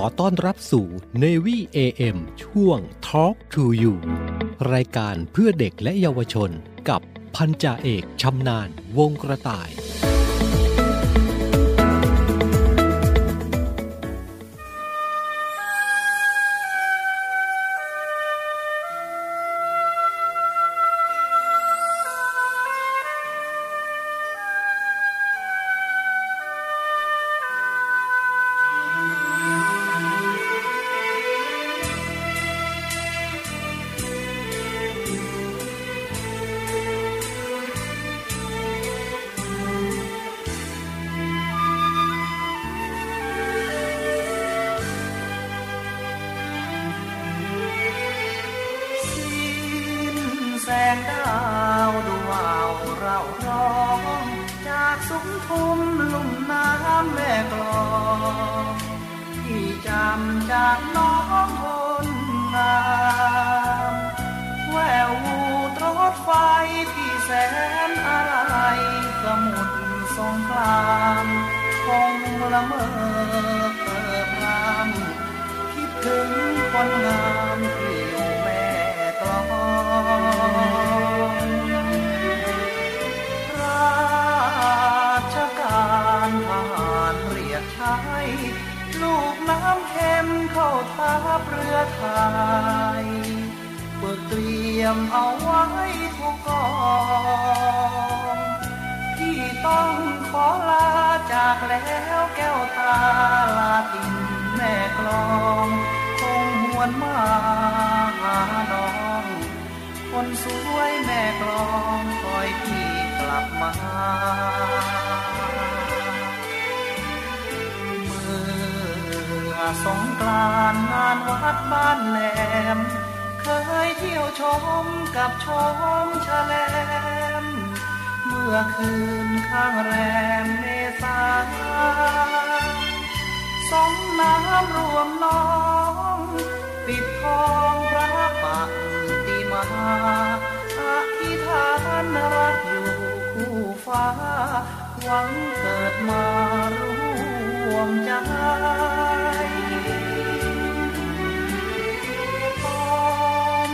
อต้อนรับสู่ Navy AM ช่วง Talk to You รายการเพื่อเด็กและเยาวชนกับพันจ่าเอกชำนาญวงกระต่าย สุมทุมลุ่มน้ำแม่กลองที่จำจากน้องคนงามแวววูตรถไฟที่แสนอะไรสมุทรสงครามคงละเมอเปิดรามคิดถึงคนงามที่อยู่แม่กลอง รียลูกน้ำเค็มเข้าทัพเรือไทยเปิดเตรียมเอาไว้ทุกกองที่ต้องขอลาจากแล้วแก้วตาลาตินแม่กลองคงหวนมาหาน้อง คนสวยแม่กลองคอยพี่กลับมา อสงกรานงานวัดบ้านแหลม เคยเที่ยวชมกับชมชะแลม เมื่อคืนข้างแรมเมษาสองน้ำรวมน้อง ปิดทองพระปฏิมาอธิษฐานรักอยู่คู่ฟ้า หวังเกิดมาร่ วมใจต้อม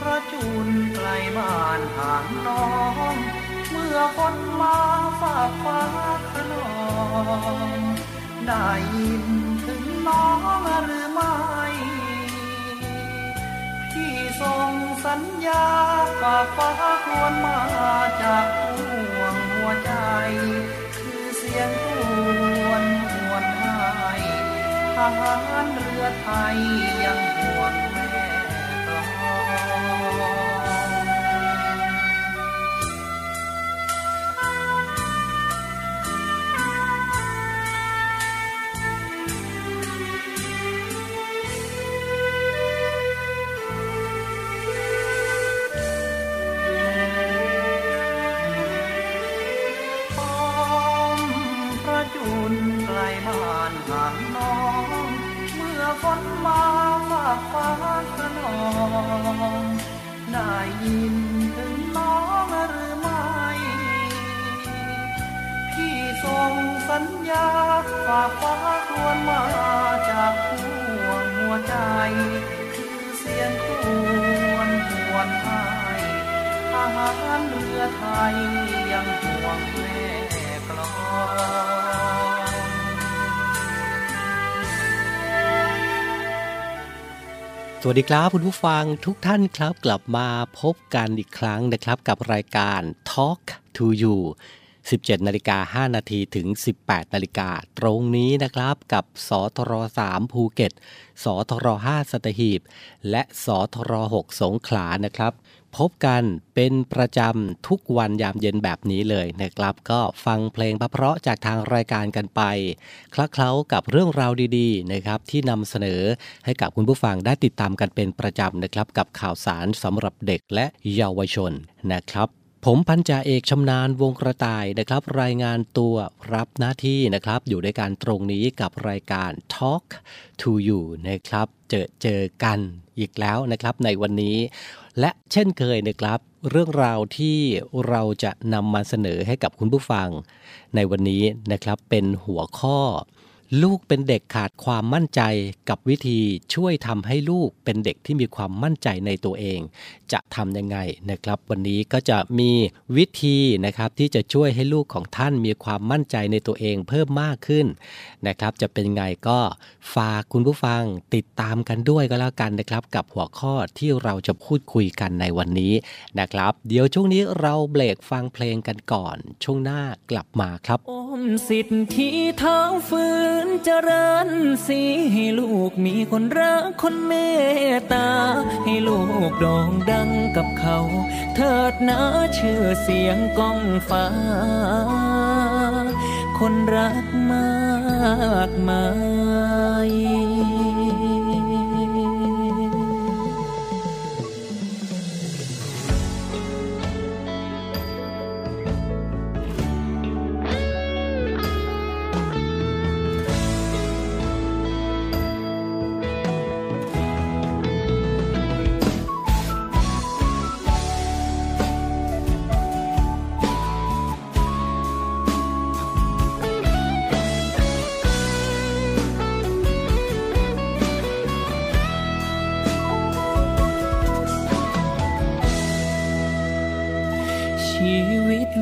พระจุลไกลบ้านห่างน้อง เมื่อคนมาฝากฟ้าขนองได้ยินถึงน้องหรือไม่พี่ส่งสัญญาฝากฟ้าควรมาจากห่วงหัวใจ คือเสียงครว ทหารเรือไทยยัง องได้ยินถึงน้องหรือไม่ พี่ส่งสัญญาฝากฟ้าควรมาจากห่วงหัวใจ คือเสียงควรหวนให้ทหารเรือไทยยังห่วงแม่กลอง วัสดีครับคุณผู้ฟังทุกท่านครับกลับมาพบกันอีกครั้งนะครับกับรายการ Talk to You 17นาฬิกา5นาทีถึง 18นาฬิกาตรงนี้นะครับกับสทร3ภูเก็ตสทร5สตหีบ และสทร6สงขลานะครับ พบกันเป็นประจำทุกวันยามเย็นแบบนี้เลยนะครับ ก็ฟังเพลงเพราะจากทางรายการกันไป คลักเคล้ากับเรื่องราวดีๆนะครับที่นำเสนอให้กับคุณผู้ฟังได้ติดตามกันเป็นประจำนะครับ กับข่าวสารสำหรับเด็กและเยาวชนนะครับ ผมพันจ่าเอกชำนาญวงกระต่ายนะครับ รายงานตัวรับหน้าที่นะครับ อยู่ในการตรงนี้กับรายการ Talk to You นะครับ เจอเจอกันอีกแล้วนะครับในวันนี้ และเช่นเคยนะครับ เรื่องราวที่เราจะนำมาเสนอให้กับคุณผู้ฟัง ในวันนี้นะครับเป็นหัวข้อ ลูกเป็นเด็กขาดความมั่นใจกับวิธีช่วยทำให้ลูกเป็นเด็กที่มีความมั่นใจในตัวเอง จะทำยังไงนะครับ วันนี้ก็จะมีวิธีนะครับที่จะช่วยให้ลูกของท่านมีความมั่นใจในตัวเองเพิ่มมากขึ้นนะครับ จะเป็นไงก็ฝากคุณผู้ฟังติดตามกันด้วยก็แล้วกันนะครับ กับหัวข้อที่เราจะพูดคุยกันในวันนี้นะครับ เดี๋ยวช่วงนี้เราเบรกฟังเพลงกันก่อน ช่วงหน้ากลับมาครับ อมสิทธิเท้าฟื้นเจริญสีให้ลูกมีคนรักคนเมตตา ให้ลูกโด่งดังกับเขา เถิดนะชื่อเสียงก้องฟ้า คนรักมากมาย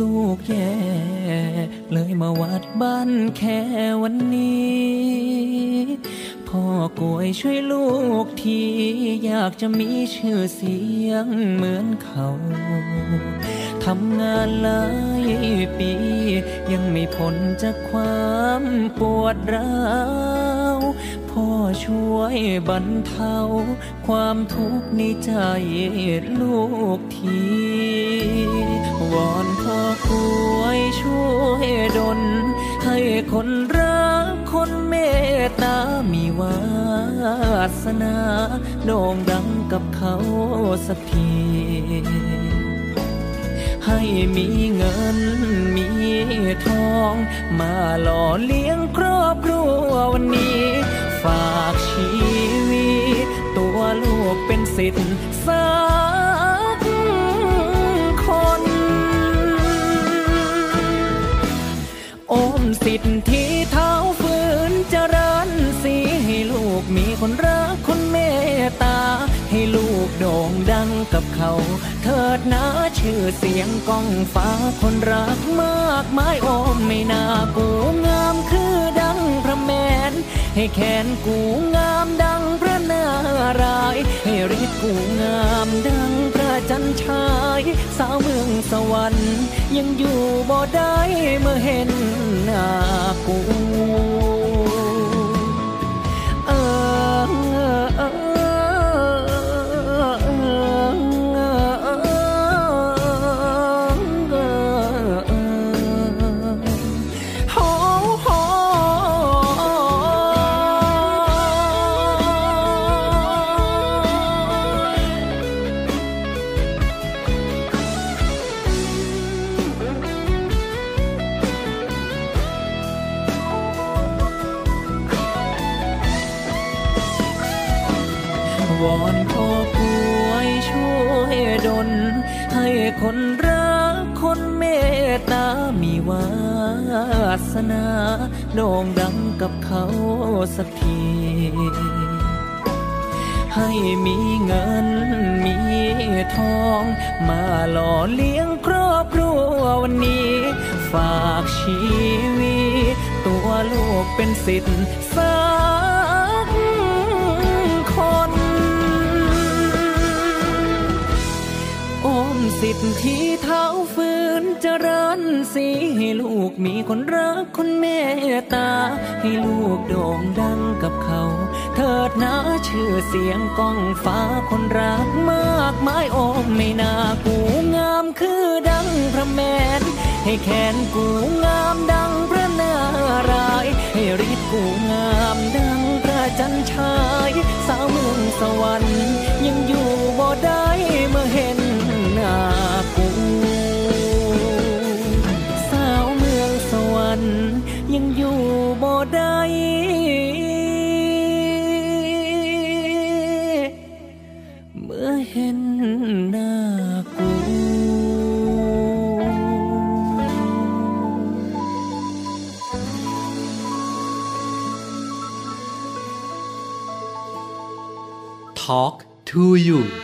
ลูกแย่ เลยมาวัดบ้านแค่วันนี้ พ่อกวยช่วยลูกทีอยากจะมีชื่อเสียงเหมือนเขาทำงานหลายปี ยังไม่พ้นจากความปวดร้าว ช่วยบรรเทา ความทุกข์ในใจลูกทีวอนพ่อกวยช่วยดลให้คนรักคนเมตตา มีวาสนาโด่งดังกับเขาสักทีให้มีเงินมีทอง มาหล่อเลี้ยงครอบครัววันนี้ ฝากชีวิต ตัวลูกเป็นสิทธิ์สักคนอมสิทธิ์ที่เท้าฝืนเจริญสีให้ลูกมีคนรักคนเมตตา ให้ลูกโด่งดังกับเขา เถิดนะชื่อเสียงก้องฟ้าคนรักมากมายโอมไม่น่ากูงามคือดังพระแมน ให้แขนกูงามดังพระนารายให้ฤทธิ์กูงามดังพระจันชาย สาวเมืองสวรรค์ยังอยู่บ่ได้เมื่อเห็นหน้ากู คนรักคนเมตตา มีวาสนาโด่งดังกับเขาสักที ให้มีเงินมีทอง มาหล่อเลี้ยงครอบครัววันนี้ ฝากชีวิตตัวลูกเป็นสิทธิ์ ที่เท้าฟืนจะรินสีให้ลูกมีคนรักคนเมตตา ให้ลูกโด่งดังกับเขา เถิดนะชื่อเสียงก้องฟ้าคนรักมากมายโอ้ไม่น่ากูงามคือดังพระแมนให้แขนกูงามดังพระนารายให้ริบกูงามดังพระจันชาย สาวเมืองสวรรค์ยังอยู่บ่ได้เมื่อเห็นหน้า nhưng dù bỏ đây mưa hẹn na cũ Talk to you.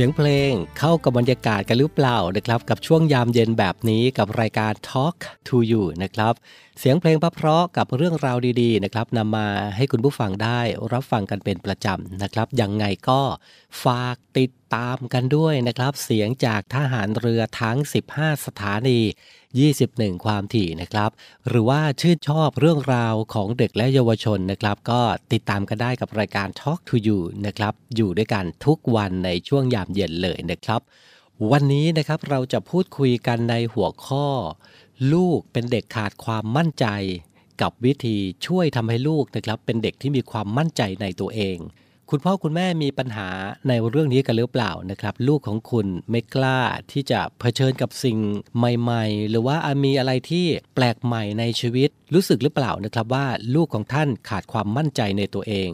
ียงเพลงเข้ากับบรรยากาศกันหรือเปล่านะครับ กับช่วงยามเย็นแบบนี้กับรายการ Talk to You นะครับ เสียงเพลงเพราะกับเรื่องราวดีๆนะครับนำมาให้คุณผู้ฟังได้รับฟังกันเป็นประจำนะครับยังไงก็ฝากติดตามกันด้วยนะครับ เสียงจากทหารเรือทั้ง 15 สถานี 21 ความถี่นะครับ หรือว่าชื่นชอบเรื่องราวของเด็กและเยาวชนนะครับ ก็ติดตามกันได้กับรายการ Talk to You นะครับ อยู่ด้วยกันทุกวันในช่วงยามเย็นเลยนะครับ วันนี้นะครับเราจะพูดคุยกันในหัวข้อ ลูกเป็นเด็กขาดความมั่นใจ กับวิธีช่วยทำให้ลูกนะครับ เป็นเด็กที่มีความมั่นใจในตัวเอง คุณพ่อคุณแม่มีปัญหาในเรื่องนี้กันหรือเปล่านะครับ ลูกของคุณไม่กล้าที่จะเผชิญกับสิ่งใหม่ ๆ หรือว่ามีอะไรที่แปลกใหม่ในชีวิต รู้สึกหรือเปล่านะครับว่าลูกของท่านขาดความมั่นใจในตัวเอง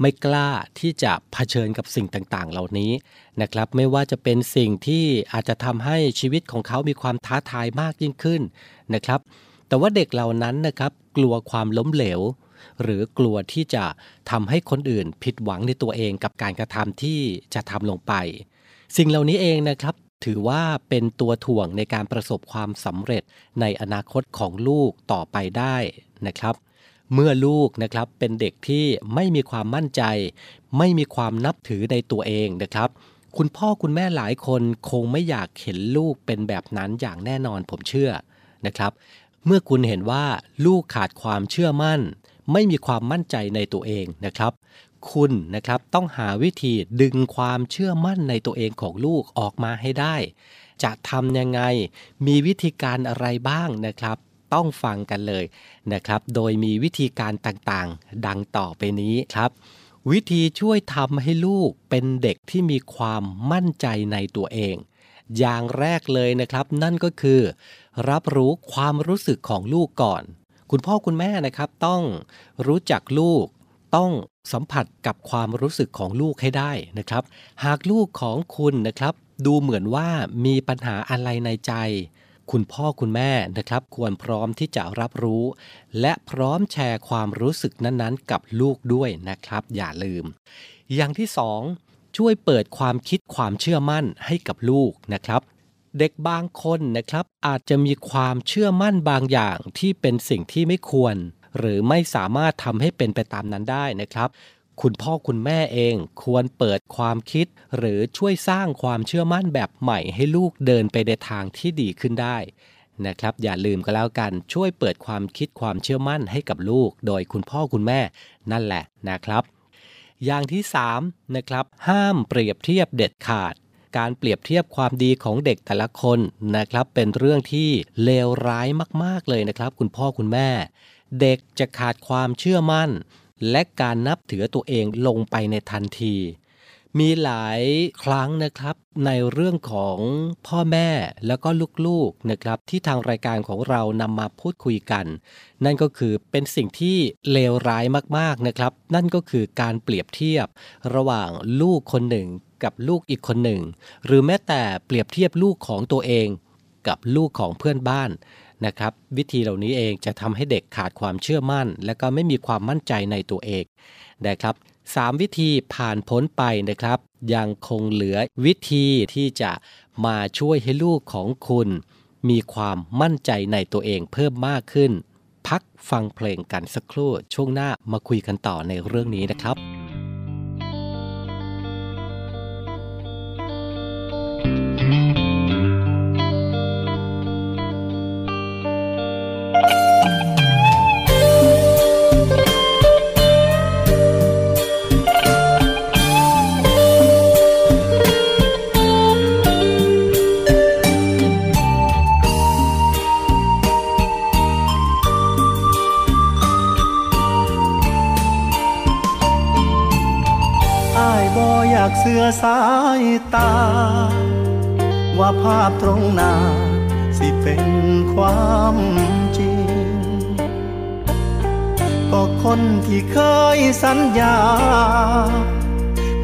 ไม่กล้าที่จะเผชิญกับสิ่งต่างๆ เหล่านี้นะครับ ไม่ว่าจะเป็นสิ่งที่อาจจะทำให้ชีวิตของเขามีความท้าทายมากยิ่งขึ้นนะครับ แต่ว่าเด็กเหล่านั้นนะครับ กลัวความล้มเหลว หรือกลัวที่จะทำให้คนอื่นผิดหวังในตัวเองกับการกระทำที่จะทำลงไป สิ่งเหล่านี้เองนะครับ ถือว่าเป็นตัวถ่วงในการประสบความสำเร็จในอนาคตของลูกต่อไปได้นะครับเมื่อลูกนะครับเป็นเด็กที่ไม่มีความมั่นใจ ไม่มีความนับถือในตัวเองนะครับ คุณพ่อคุณแม่หลายคนคงไม่อยากเห็นลูกเป็นแบบนั้นอย่างแน่นอนผมเชื่อนะครับ เมื่อคุณเห็นว่าลูกขาดความเชื่อมั่น ไม่มีความมั่นใจในตัวเองนะครับ คุณนะครับต้องหาวิธีดึงความเชื่อมั่นในตัวเองของลูกออกมาให้ได้ จะทำยังไงมีวิธีการอะไรบ้างนะครับ ต้องฟังกันเลยนะครับ โดยมีวิธีการต่างๆ ดังต่อไปนี้ครับวิธีช่วยทำให้ลูกเป็นเด็กที่มีความมั่นใจในตัวเอง อย่างแรกเลยนะครับ นั่นก็คือ รับรู้ความรู้สึกของลูกก่อน คุณพ่อคุณแม่นะครับต้องรู้จักลูกต้องสัมผัสกับความรู้สึกของลูกให้ได้นะครับ หากลูกของคุณนะครับ ดูเหมือนว่ามีปัญหาอะไรในใจ คุณพ่อคุณแม่นะครับ ควรพร้อมที่จะรับรู้ และพร้อมแชร์ความรู้สึกนั้นๆ กับลูกด้วยนะครับ อย่าลืม อย่างที่สองช่วยเปิดความคิดความเชื่อมั่นให้กับลูกนะครับ เด็กบางคนนะครับ อาจจะมีความเชื่อมั่นบางอย่างที่เป็นสิ่งที่ไม่ควร หรือไม่สามารถทำให้เป็นไปตามนั้นได้นะครับคุณพ่อคุณแม่เองควรเปิดความคิด หรือช่วยสร้างความเชื่อมั่นแบบใหม่ให้ลูกเดินไปในทางที่ดีขึ้นได้นะครับ อย่าลืมก็แล้วกันช่วยเปิดความคิดความเชื่อมั่นให้กับลูก โดยคุณพ่อคุณแม่นั่นแหละนะครับ อย่างที่3นะครับห้ามเปรียบเทียบเด็ดขาด การเปรียบเทียบความดีของเด็กแต่ละคนนะครับ เป็นเรื่องที่เลวร้ายมากๆเลยนะครับ คุณพ่อคุณแม่ เด็กจะขาดความเชื่อมั่น และการนับถือตัวเองลงไปในทันที มีหลายครั้งนะครับในเรื่องของพ่อแม่แล้วก็ลูกๆนะครับที่ทางรายการของเรานำมาพูดคุยกัน นั่นก็คือเป็นสิ่งที่เลวร้ายมากๆนะครับ นั่นก็คือการเปรียบเทียบระหว่างลูกคนหนึ่งกับลูกอีกคนหนึ่ง หรือแม้แต่เปรียบเทียบลูกของตัวเอง กับลูกของเพื่อนบ้านนะครับ วิธีเหล่านี้เองจะทำให้เด็กขาดความเชื่อมั่น และก็ไม่มีความมั่นใจในตัวเองนะครับ 3 วิธีผ่านพ้นไปนะครับ ยังคงเหลือวิธีที่จะมาช่วยให้ลูกของคุณ มีความมั่นใจในตัวเองเพิ่มมากขึ้น พักฟังเพลงกันสักครู่ช่วงหน้ามาคุยกันต่อในเรื่องนี้นะครับ อยากเสายตา ว่าภาพตรงหน้าสิเป็นความจริง ก็คนที่เคยสัญญา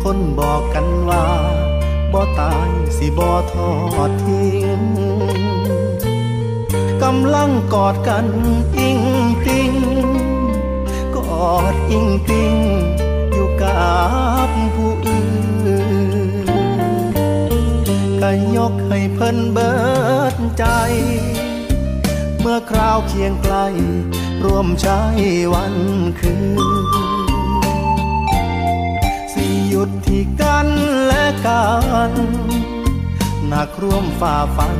คนบอกกันว่าบ่ตายสิบ่ทอดทิ้งกำลังกอดกันอิงติงกอดอิงติงอยู่กับผู้อื่น ก็ยกให้เพิ่นเบิดใจ เมื่อคราวเคียงไกล ร่วมใช้วันคืน สิหยุดที่กันและกันหนักร่วมฝ่าฟัน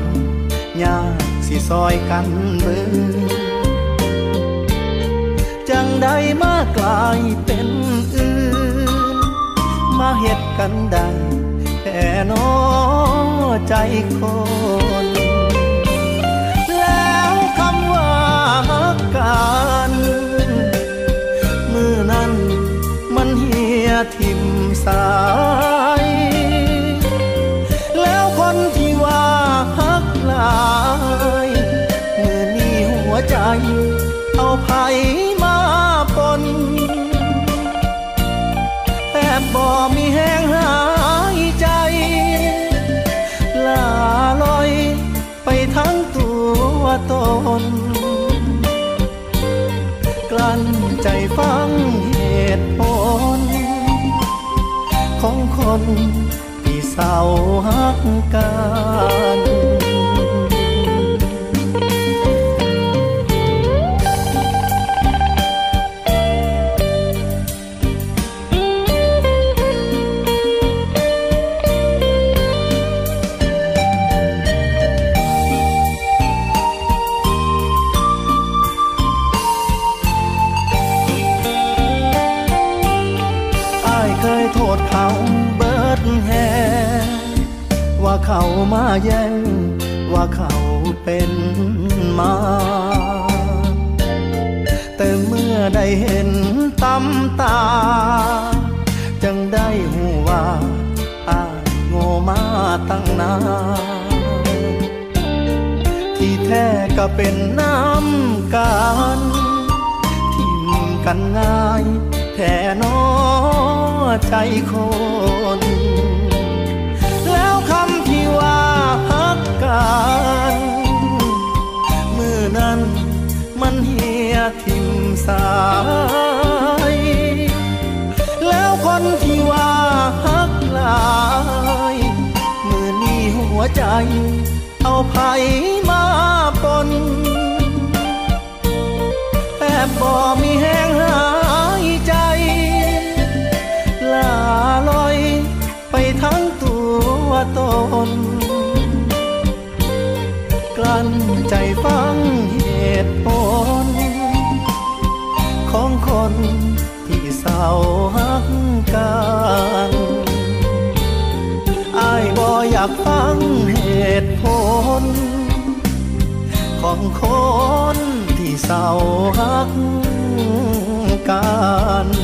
ยากสิซอยกันเบิดจังใดมากลายเป็นอื่น มาเหตุกันได้ นอใจคนแล้วคำว่าฮักกันมือนั้นมันเหียทิมสายแล้วคนที่ว่าฮักลายมือนี้หัวใจเอาไผ น กลั้นใจฟังเหตุผล ของคนที่เศร้าหักกันำกันทิมกันง่ายแท่นอใจคน แล้วคำที่ว่าฮักกันเมื่อนั้นมันเหียทิมสายแล้วคนที่ว่าฮักลาย มือนี้หัวใจ เอาไผาหักกันอายบ่อยากฟังเหตุผล ของคนที่เศร้ารักกัน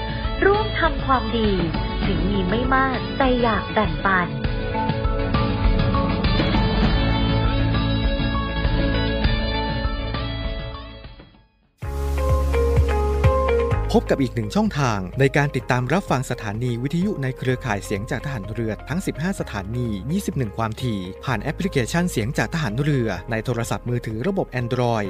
ร่วมทำความดี ถึงมีไม่มากแต่อยากแบ่งปัน พบกับอีกหนึ่งช่องทางในการติดตามรับฟังสถานีวิทยุในเครือข่ายเสียงจากทหารเรือทั้ง 15 สถานี 21 ความถี่ ผ่านแอปพลิเคชันเสียงจากทหารเรือในโทรศัพท์มือถือระบบ Android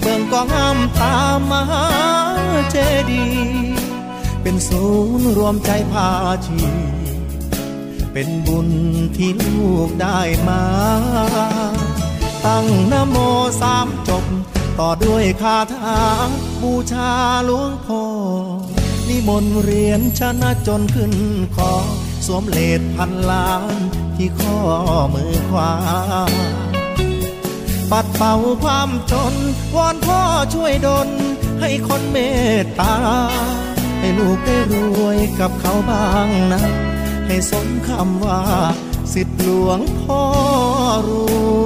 เบิ่งก็งามตามมหาเจดี เป็นศูนย์รวมใจพาชี เป็นบุญที่ลูกได้มา ตั้งนโมสามจบ ต่อด้วยคาถาบูชาหลวงพ่อนิมนต์เรียนชนะจนขึ้นคอสวมเลดพันล้านที่ข้อมือขวา เป่าความจน วอนพ่อช่วยดลให้คนเมตตา ให้ลูกได้รวยกับเขาบ้างนะ ให้สมคำว่า สิทธิหลวงพ่อร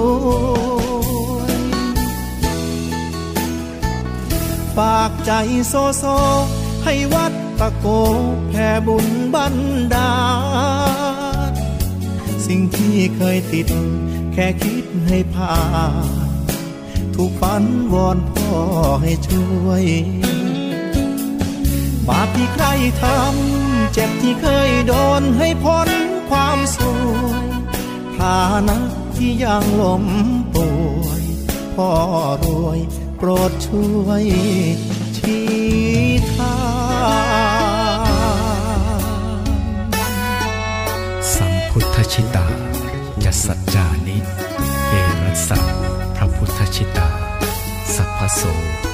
วยฝากใจโซโซ ให้วัดตะโกแผ่บุญบันดาลสิ่งที่เคยติด แค่คิดให้ผ่าน ทุกฝันวอนพ่อให้ช่วย บาปที่ใครทำเจ็บที่เคยโดนให้พ้นความสวยฐานะที่ยังล้มป่วยพ่อรวยโปรดช่วยชี้ทางสัมพุทธชิตาจะสัจจานิ เอรัสสะพระพุทธชิตา สัพ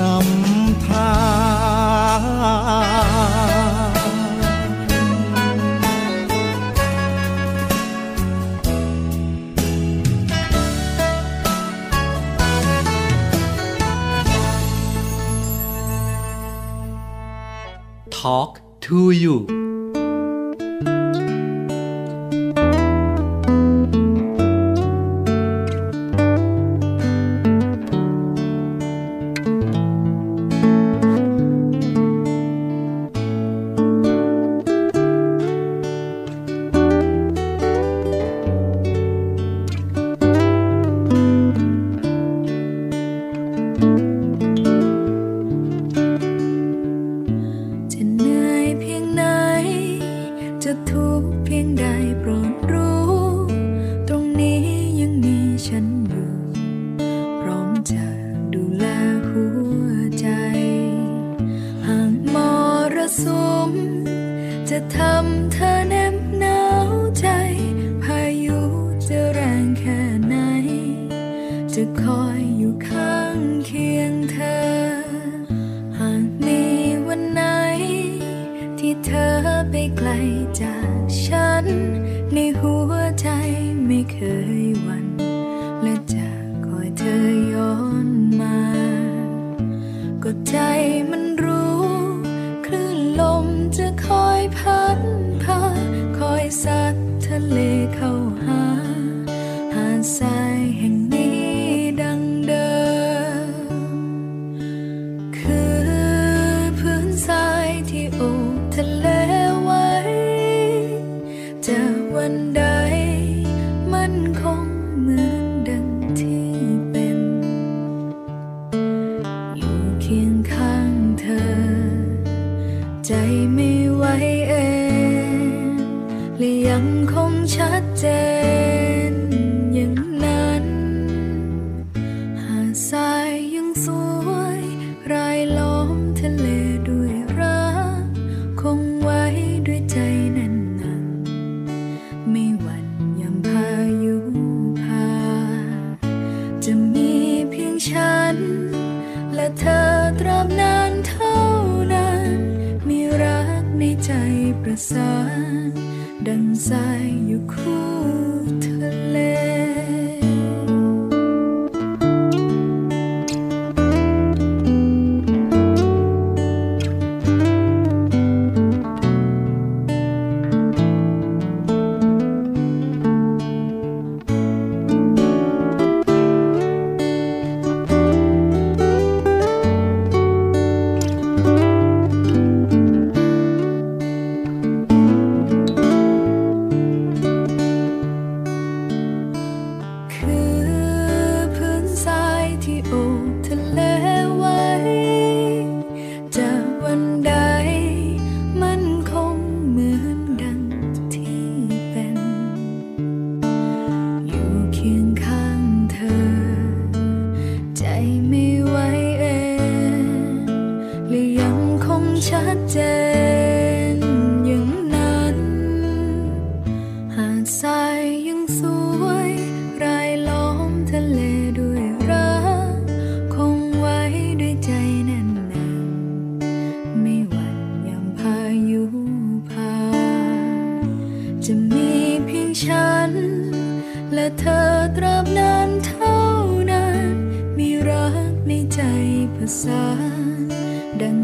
นำทาง Talk to you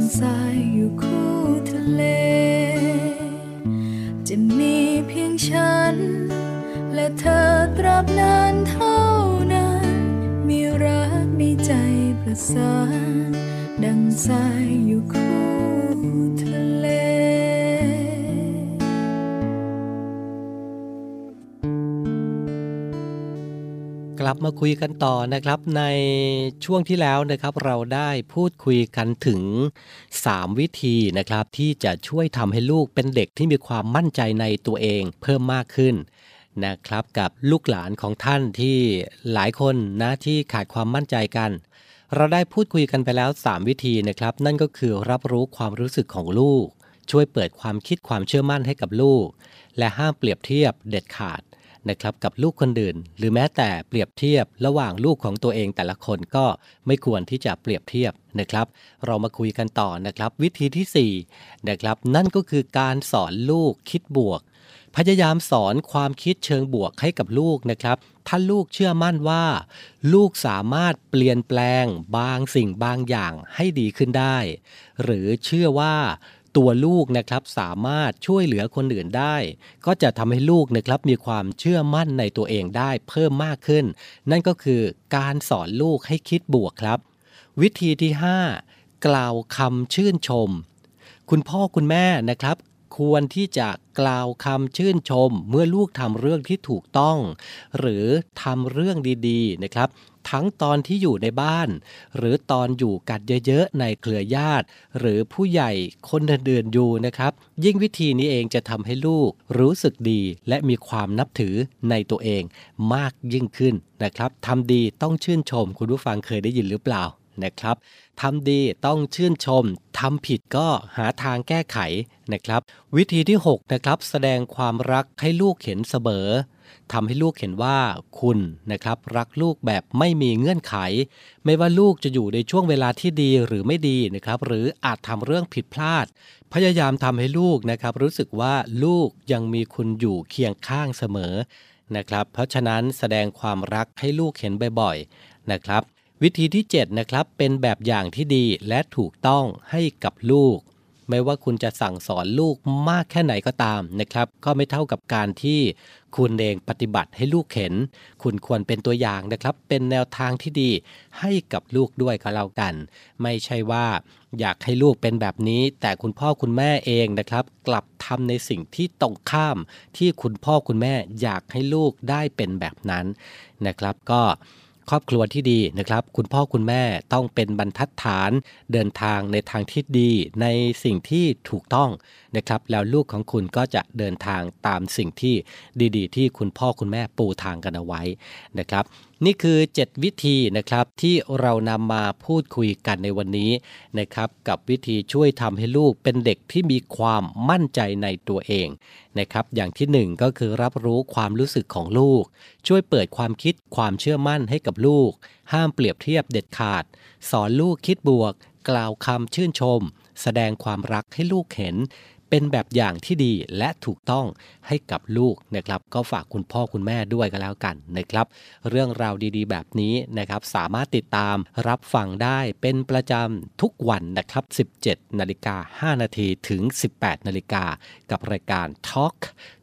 ดังสายอยู่คู่ทะเล จะมีเพียงฉัน และเธอตราบนานเท่านั้น มีรักในใจประสานดังสายอยู่คู่ทะเล ลับมาคุยกันต่อนะครับในช่วงที่แล้วนะครับเราได้พูดคุยกันถึง 3 วิธีนะครับที่จะช่วยทำให้ลูกเป็นเด็กที่มีความมั่นใจในตัวเองเพิ่มมากขึ้นนะครับกับลูกหลานของท่านที่หลายคนนะที่ขาดความมั่นใจกัน เราได้พูดคุยกันไปแล้ว 3 วิธีนะครับ นั่นก็คือรับรู้ความรู้สึกของลูก ช่วยเปิดความคิดความเชื่อมั่นให้กับลูก และห้ามเปรียบเทียบเด็ดขาด นะครับกับลูกคนอื่น หรือแม้แต่เปรียบเทียบระหว่างลูกของตัวเองแต่ละคนก็ไม่ควรที่จะเปรียบเทียบนะครับ เรามาคุยกันต่อนะครับ วิธีที่4นะครับนั่นก็คือการสอนลูกคิดบวก พยายามสอนความคิดเชิงบวกให้กับลูกนะครับ ถ้าลูกเชื่อมั่นว่า ลูกสามารถเปลี่ยนแปลงบางสิ่งบางอย่างให้ดีขึ้นได้ หรือเชื่อว่า ตัวลูกนะครับสามารถช่วยเหลือคนอื่นได้ ก็จะทำให้ลูกนะครับมีความเชื่อมั่นในตัวเองได้เพิ่มมากขึ้น นั่นก็คือการสอนลูกให้คิดบวกครับ วิธีที่ 5 กล่าวคำชื่นชม คุณพ่อคุณแม่นะครับควรที่จะกล่าวคำชื่นชม เมื่อลูกทำเรื่องที่ถูกต้อง หรือทำเรื่องดีๆนะครับ ทั้งตอนที่อยู่ในบ้าน หรือตอนอยู่กัดเยอะๆในเครือญาติ หรือผู้ใหญ่คนเดินๆอยู่นะครับ ยิ่งวิธีนี้เองจะทำให้ลูกรู้สึกดีและมีความนับถือในตัวเองมากยิ่งขึ้นนะครับทำดีต้องชื่นชมคุณผู้ฟังเคยได้ยินหรือเปล่า นะครับทำดีต้องชื่นชมทำผิดก็หาทางแก้ไขนะครับ วิธีที่ 6 นะครับ แสดงความรักให้ลูกเห็นเสมอทำให้ลูกเห็นว่าคุณนะครับ รักลูกแบบไม่มีเงื่อนไข ไม่ว่าลูกจะอยู่ในช่วงเวลาที่ดีหรือไม่ดีนะครับ หรืออาจทำเรื่องผิดพลาด พยายามทำให้ลูกนะครับ รู้สึกว่าลูกยังมีคุณอยู่เคียงข้างเสมอนะครับ เพราะฉะนั้นแสดงความรักให้ลูกเห็นบ่อยๆนะครับ วิธีที่ 7 นะครับ เป็นแบบอย่างที่ดีและถูกต้องให้กับลูก ไม่ว่าคุณจะสั่งสอนลูกมากแค่ไหนก็ตามนะครับ ก็ไม่เท่ากับการที่คุณเองปฏิบัติให้ลูกเห็น คุณควรเป็นตัวอย่างนะครับ เป็นแนวทางที่ดีให้กับลูกด้วยก็แล้วกัน ไม่ใช่ว่าอยากให้ลูกเป็นแบบนี้ แต่คุณพ่อคุณแม่เองนะครับ กลับทำในสิ่งที่ตรงข้ามที่คุณพ่อคุณแม่อยากให้ลูกได้เป็นแบบนั้นนะครับ ก็ ครอบครัวที่ดีนะครับ คุณพ่อคุณแม่ต้องเป็นบรรทัดฐานเดินทางในทางที่ดีในสิ่งที่ถูกต้องนะครับ แล้วลูกของคุณก็จะเดินทางตามสิ่งที่ดีๆ ที่คุณพ่อคุณแม่ปูทางกันเอาไว้นะครับ นี่คือ 7 วิธีนะครับที่เรานำมาพูดคุยกันในวันนี้นะครับกับวิธีช่วยทำให้ลูกเป็นเด็กที่มีความมั่นใจในตัวเองนะครับอย่างที่ 1 ก็คือรับรู้ความรู้สึกของลูก ช่วยเปิดความคิดความเชื่อมั่นให้กับลูก ห้ามเปรียบเทียบเด็ดขาด สอนลูกคิดบวก กล่าวคำชื่นชม แสดงความรักให้ลูกเห็น เป็นแบบอย่างที่ดีและถูกต้องให้กับลูกนะครับ ก็ฝากคุณพ่อคุณแม่ด้วยกันแล้วกันนะครับ เรื่องราวดีๆ แบบนี้นะครับสามารถติดตามรับฟังได้เป็นประจำทุกวันนะครับ 17 นาฬิกา 5 นาทีถึง 18 นาฬิกากับรายการ Talk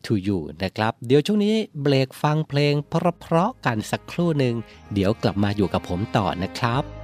to You นะครับ เดี๋ยวช่วงนี้เบรกฟังเพลงเพราะๆกันสักครู่หนึ่งเดี๋ยวกลับมาอยู่กับผมต่อนะครับ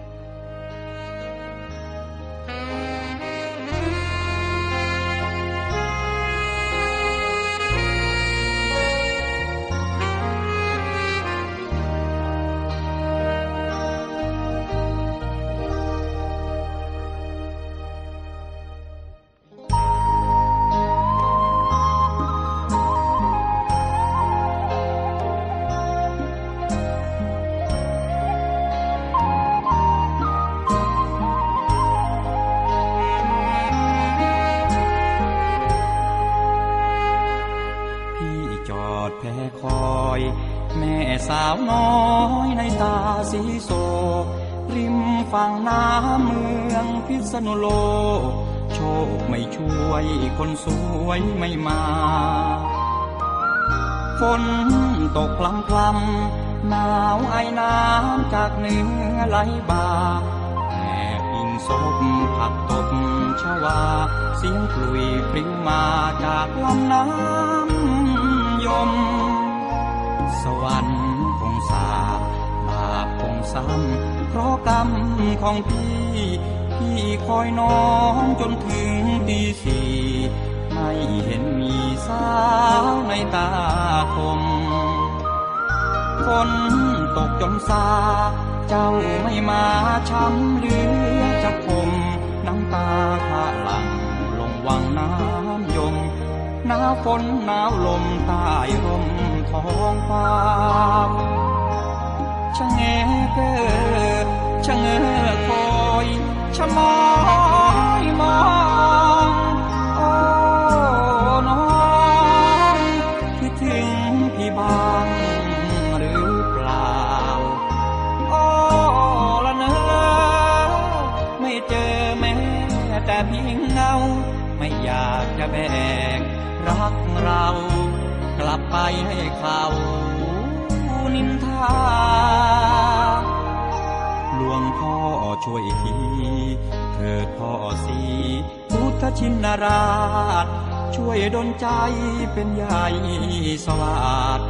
ชินราช ช่วยดลใจเป็นใหญ่สวาด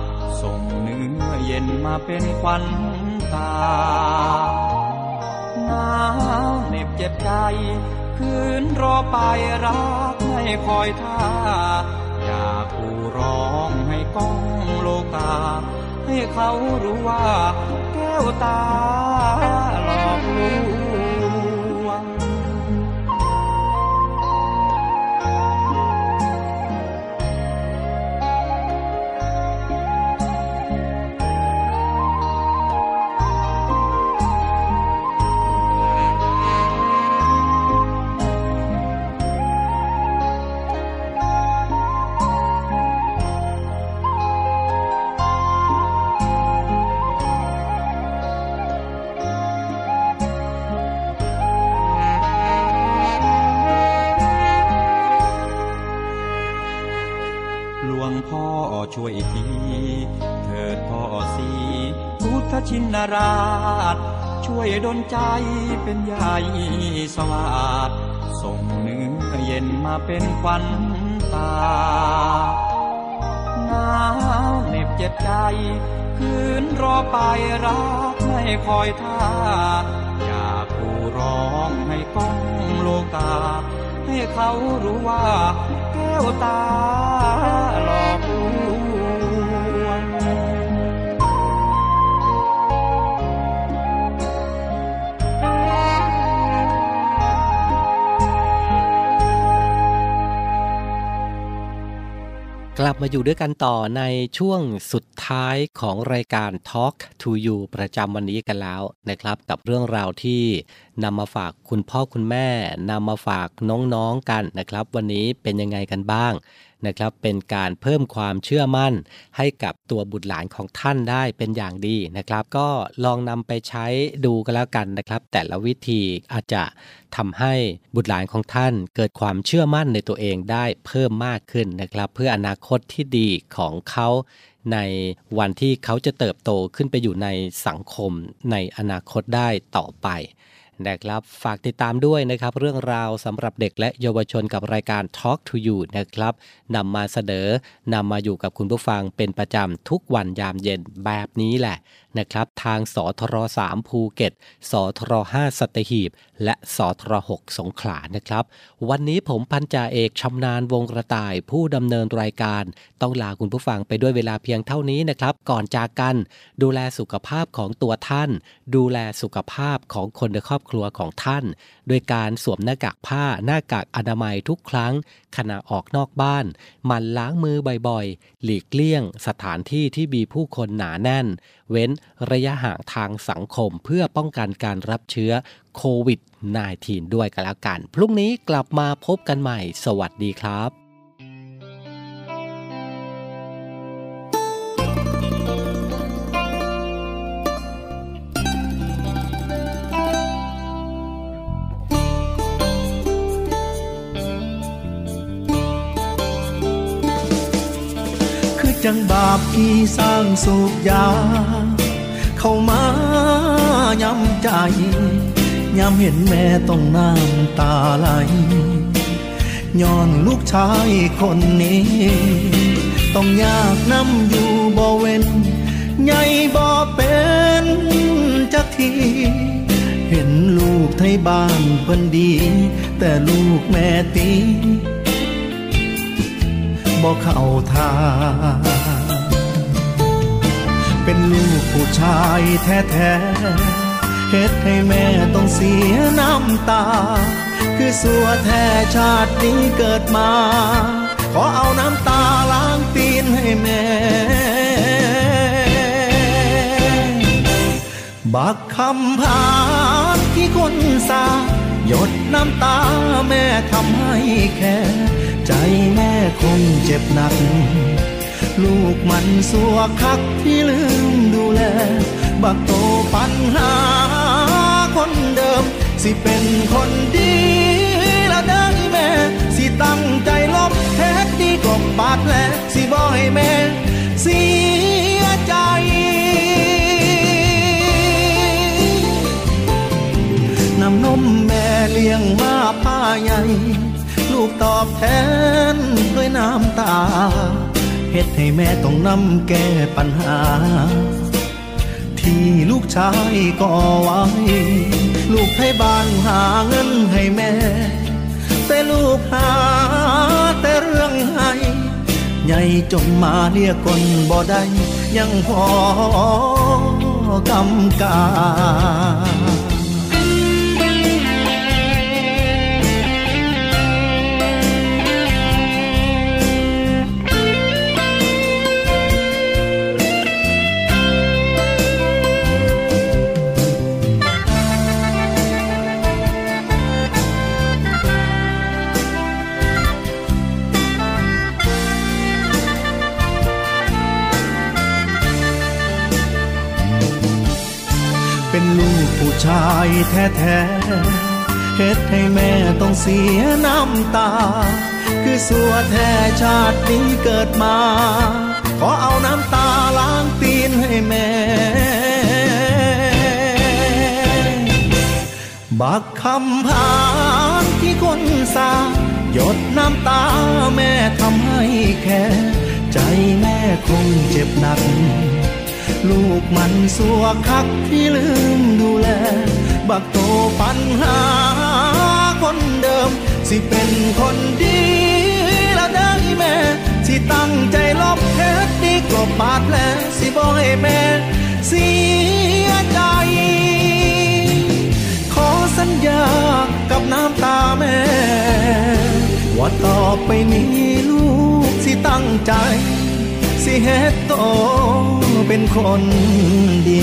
ส่งเนื้อเย็นมาเป็นควันตาหนาวเหน็บเจ็บใจ คืนรอไปรักไม่คอยท่า อยากกูร้องให้ก้องโลกา ให้เขารู้ว่าแก้วตาหลอกลว ดลใจเป็นใหญ่สวาดส่งเนื้อเย็นมาเป็นควันตาหนาวเหน็บเจ็บใจ คืนรอไปรักไม่คอยท่า อยากกูร้องให้ก้องโลกา ให้เขารู้ว่าแก้วตา กลับมาอยู่ด้วยกันต่อในช่วงสุดท้ายของรายการ Talk to You ประจำวันนี้กันแล้วนะครับ กับเรื่องราวที่นำมาฝากคุณพ่อคุณแม่นำมาฝากน้องๆกันนะครับ วันนี้เป็นยังไงกันบ้าง นะครับเป็นการเพิ่มความเชื่อมั่น ให้กับตัวบุตรหลานของท่านได้เป็นอย่างดีนะครับ ก็ลองนำไปใช้ดูกันแล้วกันนะครับ แต่ละวิธีอาจจะทำให้บุตรหลานของท่าน เกิดความเชื่อมั่นในตัวเองได้เพิ่มมากขึ้นนะครับ เพื่ออนาคตที่ดีของเขาในวันที่เขาจะเติบโตขึ้นไปอยู่ในสังคมในอนาคตได้ต่อไป นะครับ ฝากติดตามด้วยนะครับ เรื่องราวสำหรับเด็กและเยาวชนกับรายการ Talk to You นะครับนำมาเสนอนำมาอยู่กับคุณผู้ฟังเป็นประจำทุกวันยามเย็นแบบนี้แหละนะครับ ทางสทร3ภูเก็ตสทร5สัตหีบ และสทร6สงขลานะครับ วันนี้ผมพันจ่าเอกชำนาญวงกระต่ายผู้ดำเนินรายการ ต้องลาคุณผู้ฟังไปด้วยเวลาเพียงเท่านี้นะครับ ก่อนจากกัน ดูแลสุขภาพของตัวท่าน ดูแลสุขภาพของคนในครอบครัวของท่าน โดยการสวมหน้ากากผ้าหน้ากากอนามัยทุกครั้ง ขณะออกนอกบ้านมันล้างมือบ่อยๆ หลีกเลี่ยง สถานที่ที่มีผู้คนหนาแน่น เว้นระยะห่างทางสังคมเพื่อป้องกันการรับเชื้อโควิด -19 ด้วยกันแล้วกัน พรุ่งนี้กลับมาพบกันใหม่ สวัสดีครับ จังบาปที่สร้างสูบยา เข้ามาย้ำใจย้ำเห็นแม่ต้องน้ำตาไหลย้อนลูกชายคนนี้ ต้องยากน้ำอยู่บ่เว้นใหญ่บ่เป็นจักที เห็นลูกไทยบ้านเพิ่นดี แต่ลูกแม่ตีบอกเข้าทาง เป็นลูกผู้ชายแท้ๆเฮ็ดให้แม่ต้องเสียน้ำตา คือสัวแท้ชาตินี้เกิดมา ขอเอาน้ำตาล้างตีนให้แม่ บักคำพานที่คนสาหยดน้ำตาแม่ทำให้แค่ ใจแม่คงเจ็บหนัก ลูกมันสัวคักที่ลืมดูแล บักโตปัญหาคนเดิม สิเป็นคนดีละได้แม่ สิตั้งใจลบเฮ็ดดีกบบาดแผลสิบ่ให้แม่เสียใจน้ำนมแม่เลี้ยงมาผ้าใหญ่ ลูกตอบแทนด้วยน้ำตา เฮ็ดให้แม่ต้องนำแก้ปัญหา ที่ลูกชายก่อไว้ ลูกให้บ้านหาเงินให้แม่ แต่ลูกหาแต่เรื่องให้ใหญ่จนมาเรียกคนบ่ได้ยังพอกำกา ชายแท้ๆเฮ็ดให้แม่ต้องเสียน้ำตา คือสัวแท้ชาตินี้เกิดมา ขอเอาน้ำตาล้างตีนให้แม่ บักคำพานที่คนสาหยดน้ำตาแม่ทำให้แค่ ใจแม่คงเจ็บหนัก ลูกมันสัวคักที่ลืมดูแล บักโตปัญหาคนเดิม สิเป็นคนดีแล้วได้แม่ สิตั้งใจลบเฮ็ดดีกลบบาดแผลสิบ่ให้แม่เสียใจ ขอสัญญากับน้ำตาแม่ ว่าต่อไปนี้ลูกสิตั้งใจ สิเฮ็ดโตเป็นคนดี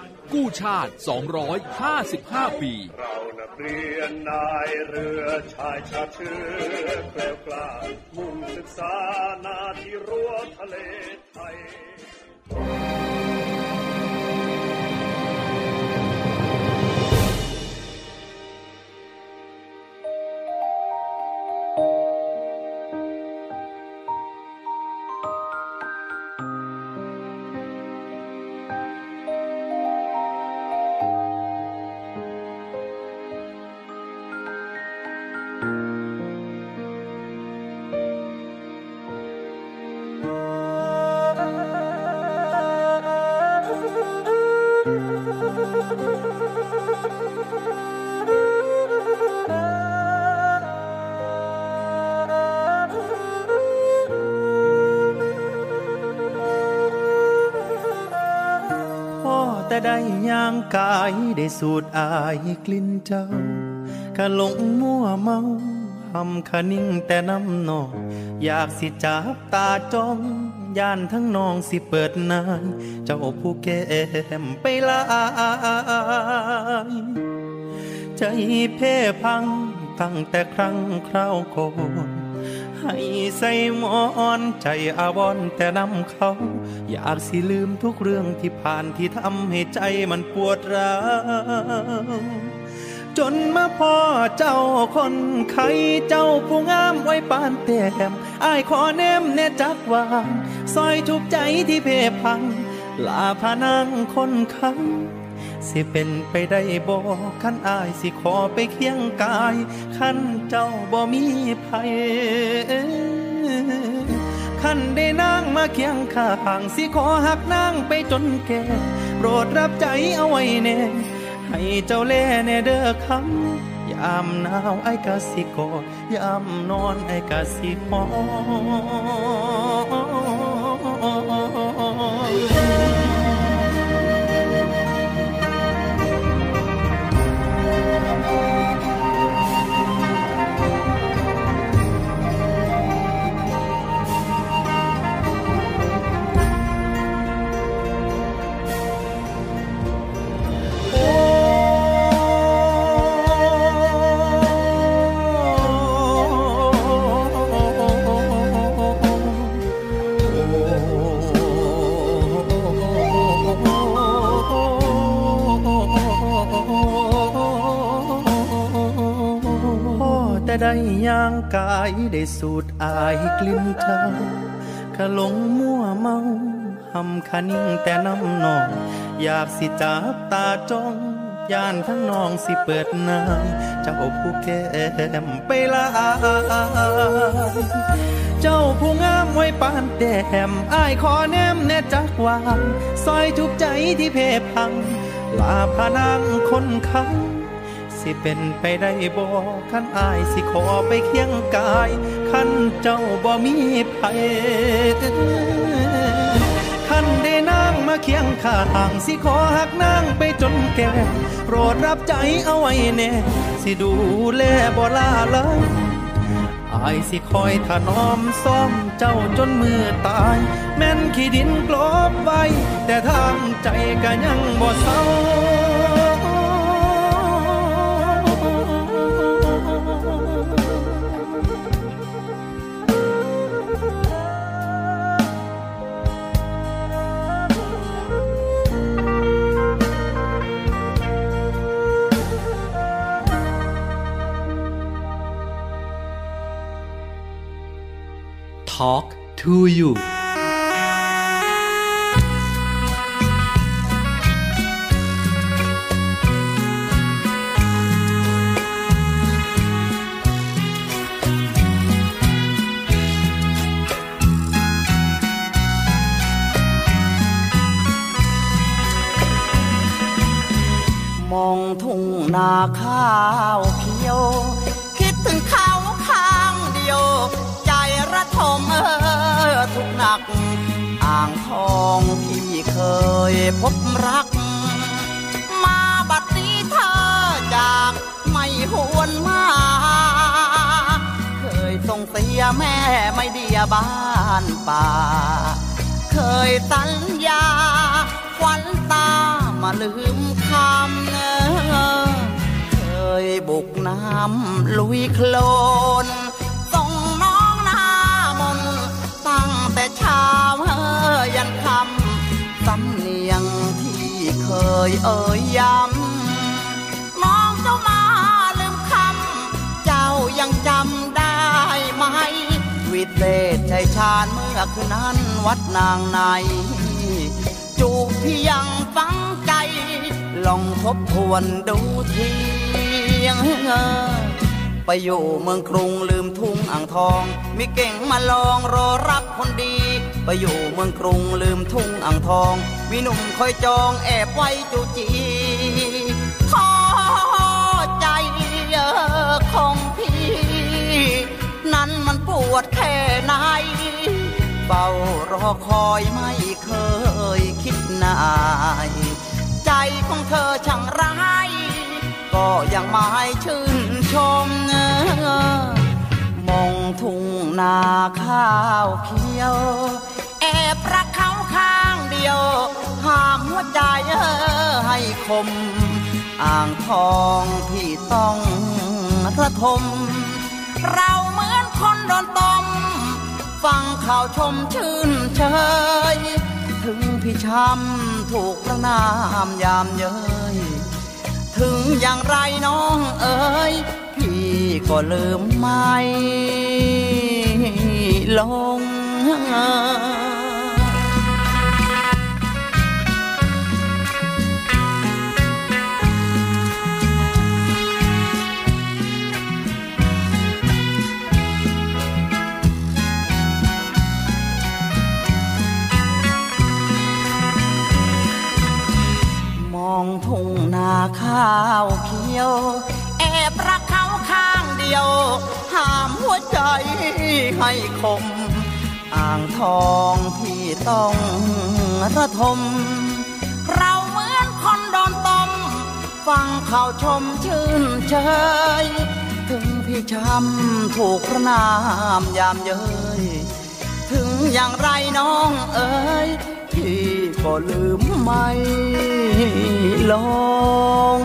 กู้ชาติ 255 ปี เรานักเรียนนายเรือชายชาเชื้อแกล้วกล้ามุ่งศึกษานาที่รั้วทะเลไทย กายได้สูดอายกลิ่นเจ้าก็หลงมั่วเมาหำคะนิ่งแต่น้ำนอง อยากสิจับตาจ้องย่านทั้งนองสิเปิดนาย เจ้าผู้แก้มไปลายใจเพ่พังตั้งแต่ครั้งคราวก่อน ให้ใส่หมอนใจอาวรณ์แต่นำเขา อยากสิลืมทุกเรื่องที่ผ่านที่ทำให้ใจมันปวดร้าวจนมาพ่อเจ้าคนไข้เจ้าผู้งามไว้ปานแต้มอายขอแนมแน่จักวางซอยทุกใจที่เพพังลาพานางคนไข้ สิเป็นไปได้บ่คันอายสิขอไปเคียงกายคันเจ้าบ่มีภัยคันได้นางมาเคียงข้างสิขอหักนางไปจนแก่โปรดรับใจเอาไว้แน่ให้เจ้าแล่แน่เด้อคำยามหนาวไอ้กะสิกอยามนอนไอ้กะสิหอ ย่างกายได้สูดอายกลิ่นเธอขะหลงมั่วเมาหำคันิ่งแต่น้ำนอง อยากสิจับตาจ้องย่านทั้งนองสิเปิดนายเจ้าผู้แก้มไปลาเจ้าผู้งามไว้ปานแต้มอายขอแนมแน่จักวางซอยทุกใจที่เพพังลาพานางคนคำ สิเป็นไปได้บ่ขันอายสิขอไปเคียงกายขันเจ้าบ่มีภัยขันได้นางมาเคียงข้างสิขอหักนางไปจนแก่โปรดรับใจเอาไว้แน่สิดูแลบ่ลาเลยอายสิคอยถนอมซ้อมเจ้าจนมือตาย แม่นขี้ดินกลบไว้ แต่ทางใจก็ยังบ่เศร้า to you ยพบรัก มาบัดนี้เธอจากไม่หวนมา เคยส่งเสียแม่ไม่เดียบ้านป่า เคยสัญญาควันตามาลืมคำเนอเคยบุกน้ำลุยโคลน เคยเอ่ยย้ำน้องเจ้ามาลืมคำ เจ้ายังจำได้ไหม วิเศษชัยชาญเมื่อคืนนั้นวัดนางใน จูบพี่ยังฟังใจ ลองทบทวนดูทียังไปอยู่เมืองกรุงลืมทุ่งอ่างทอง มีเก่งมาลองรอรับคนดี ไปอยู่เมืองกรุงลืมทุ่งอ่างทอง มีหนุ่มคอยจองแอบไว้จูจีขอใจเออของพี่ นั้นมันปวดแค่ไหนเฝ้ารอคอยไม่เคยคิดนาย ใจของเธอช่างร้าย ก็ยังไม่ชื่นชมเนอมองทุ่งนาข้าวเขียวามหัวใจเออให้คม อ่างทองพี่ต้องระทม เราเหมือนคนโดนต้ม ฟังข่าวชมชื่นเชย ถึงพี่ช้ำถูกประนามยามเย้ย ถึงอย่างไรน้องเอ๋ย พี่ก็ลืมไม่ลง ข้าวเขียว แอบรักเขาข้างเดียว ห้ามหัวใจให้คม อ่างทองพี่ต้องระทม เราเหมือนคนโดนต้ม ฟังข่าวชมชื่นเชย ถึงพี่ช้ำถูกประนามยามเย้ย ถึงอย่างไรน้องเอ๋ย พี่ก็ลืมไม่ลง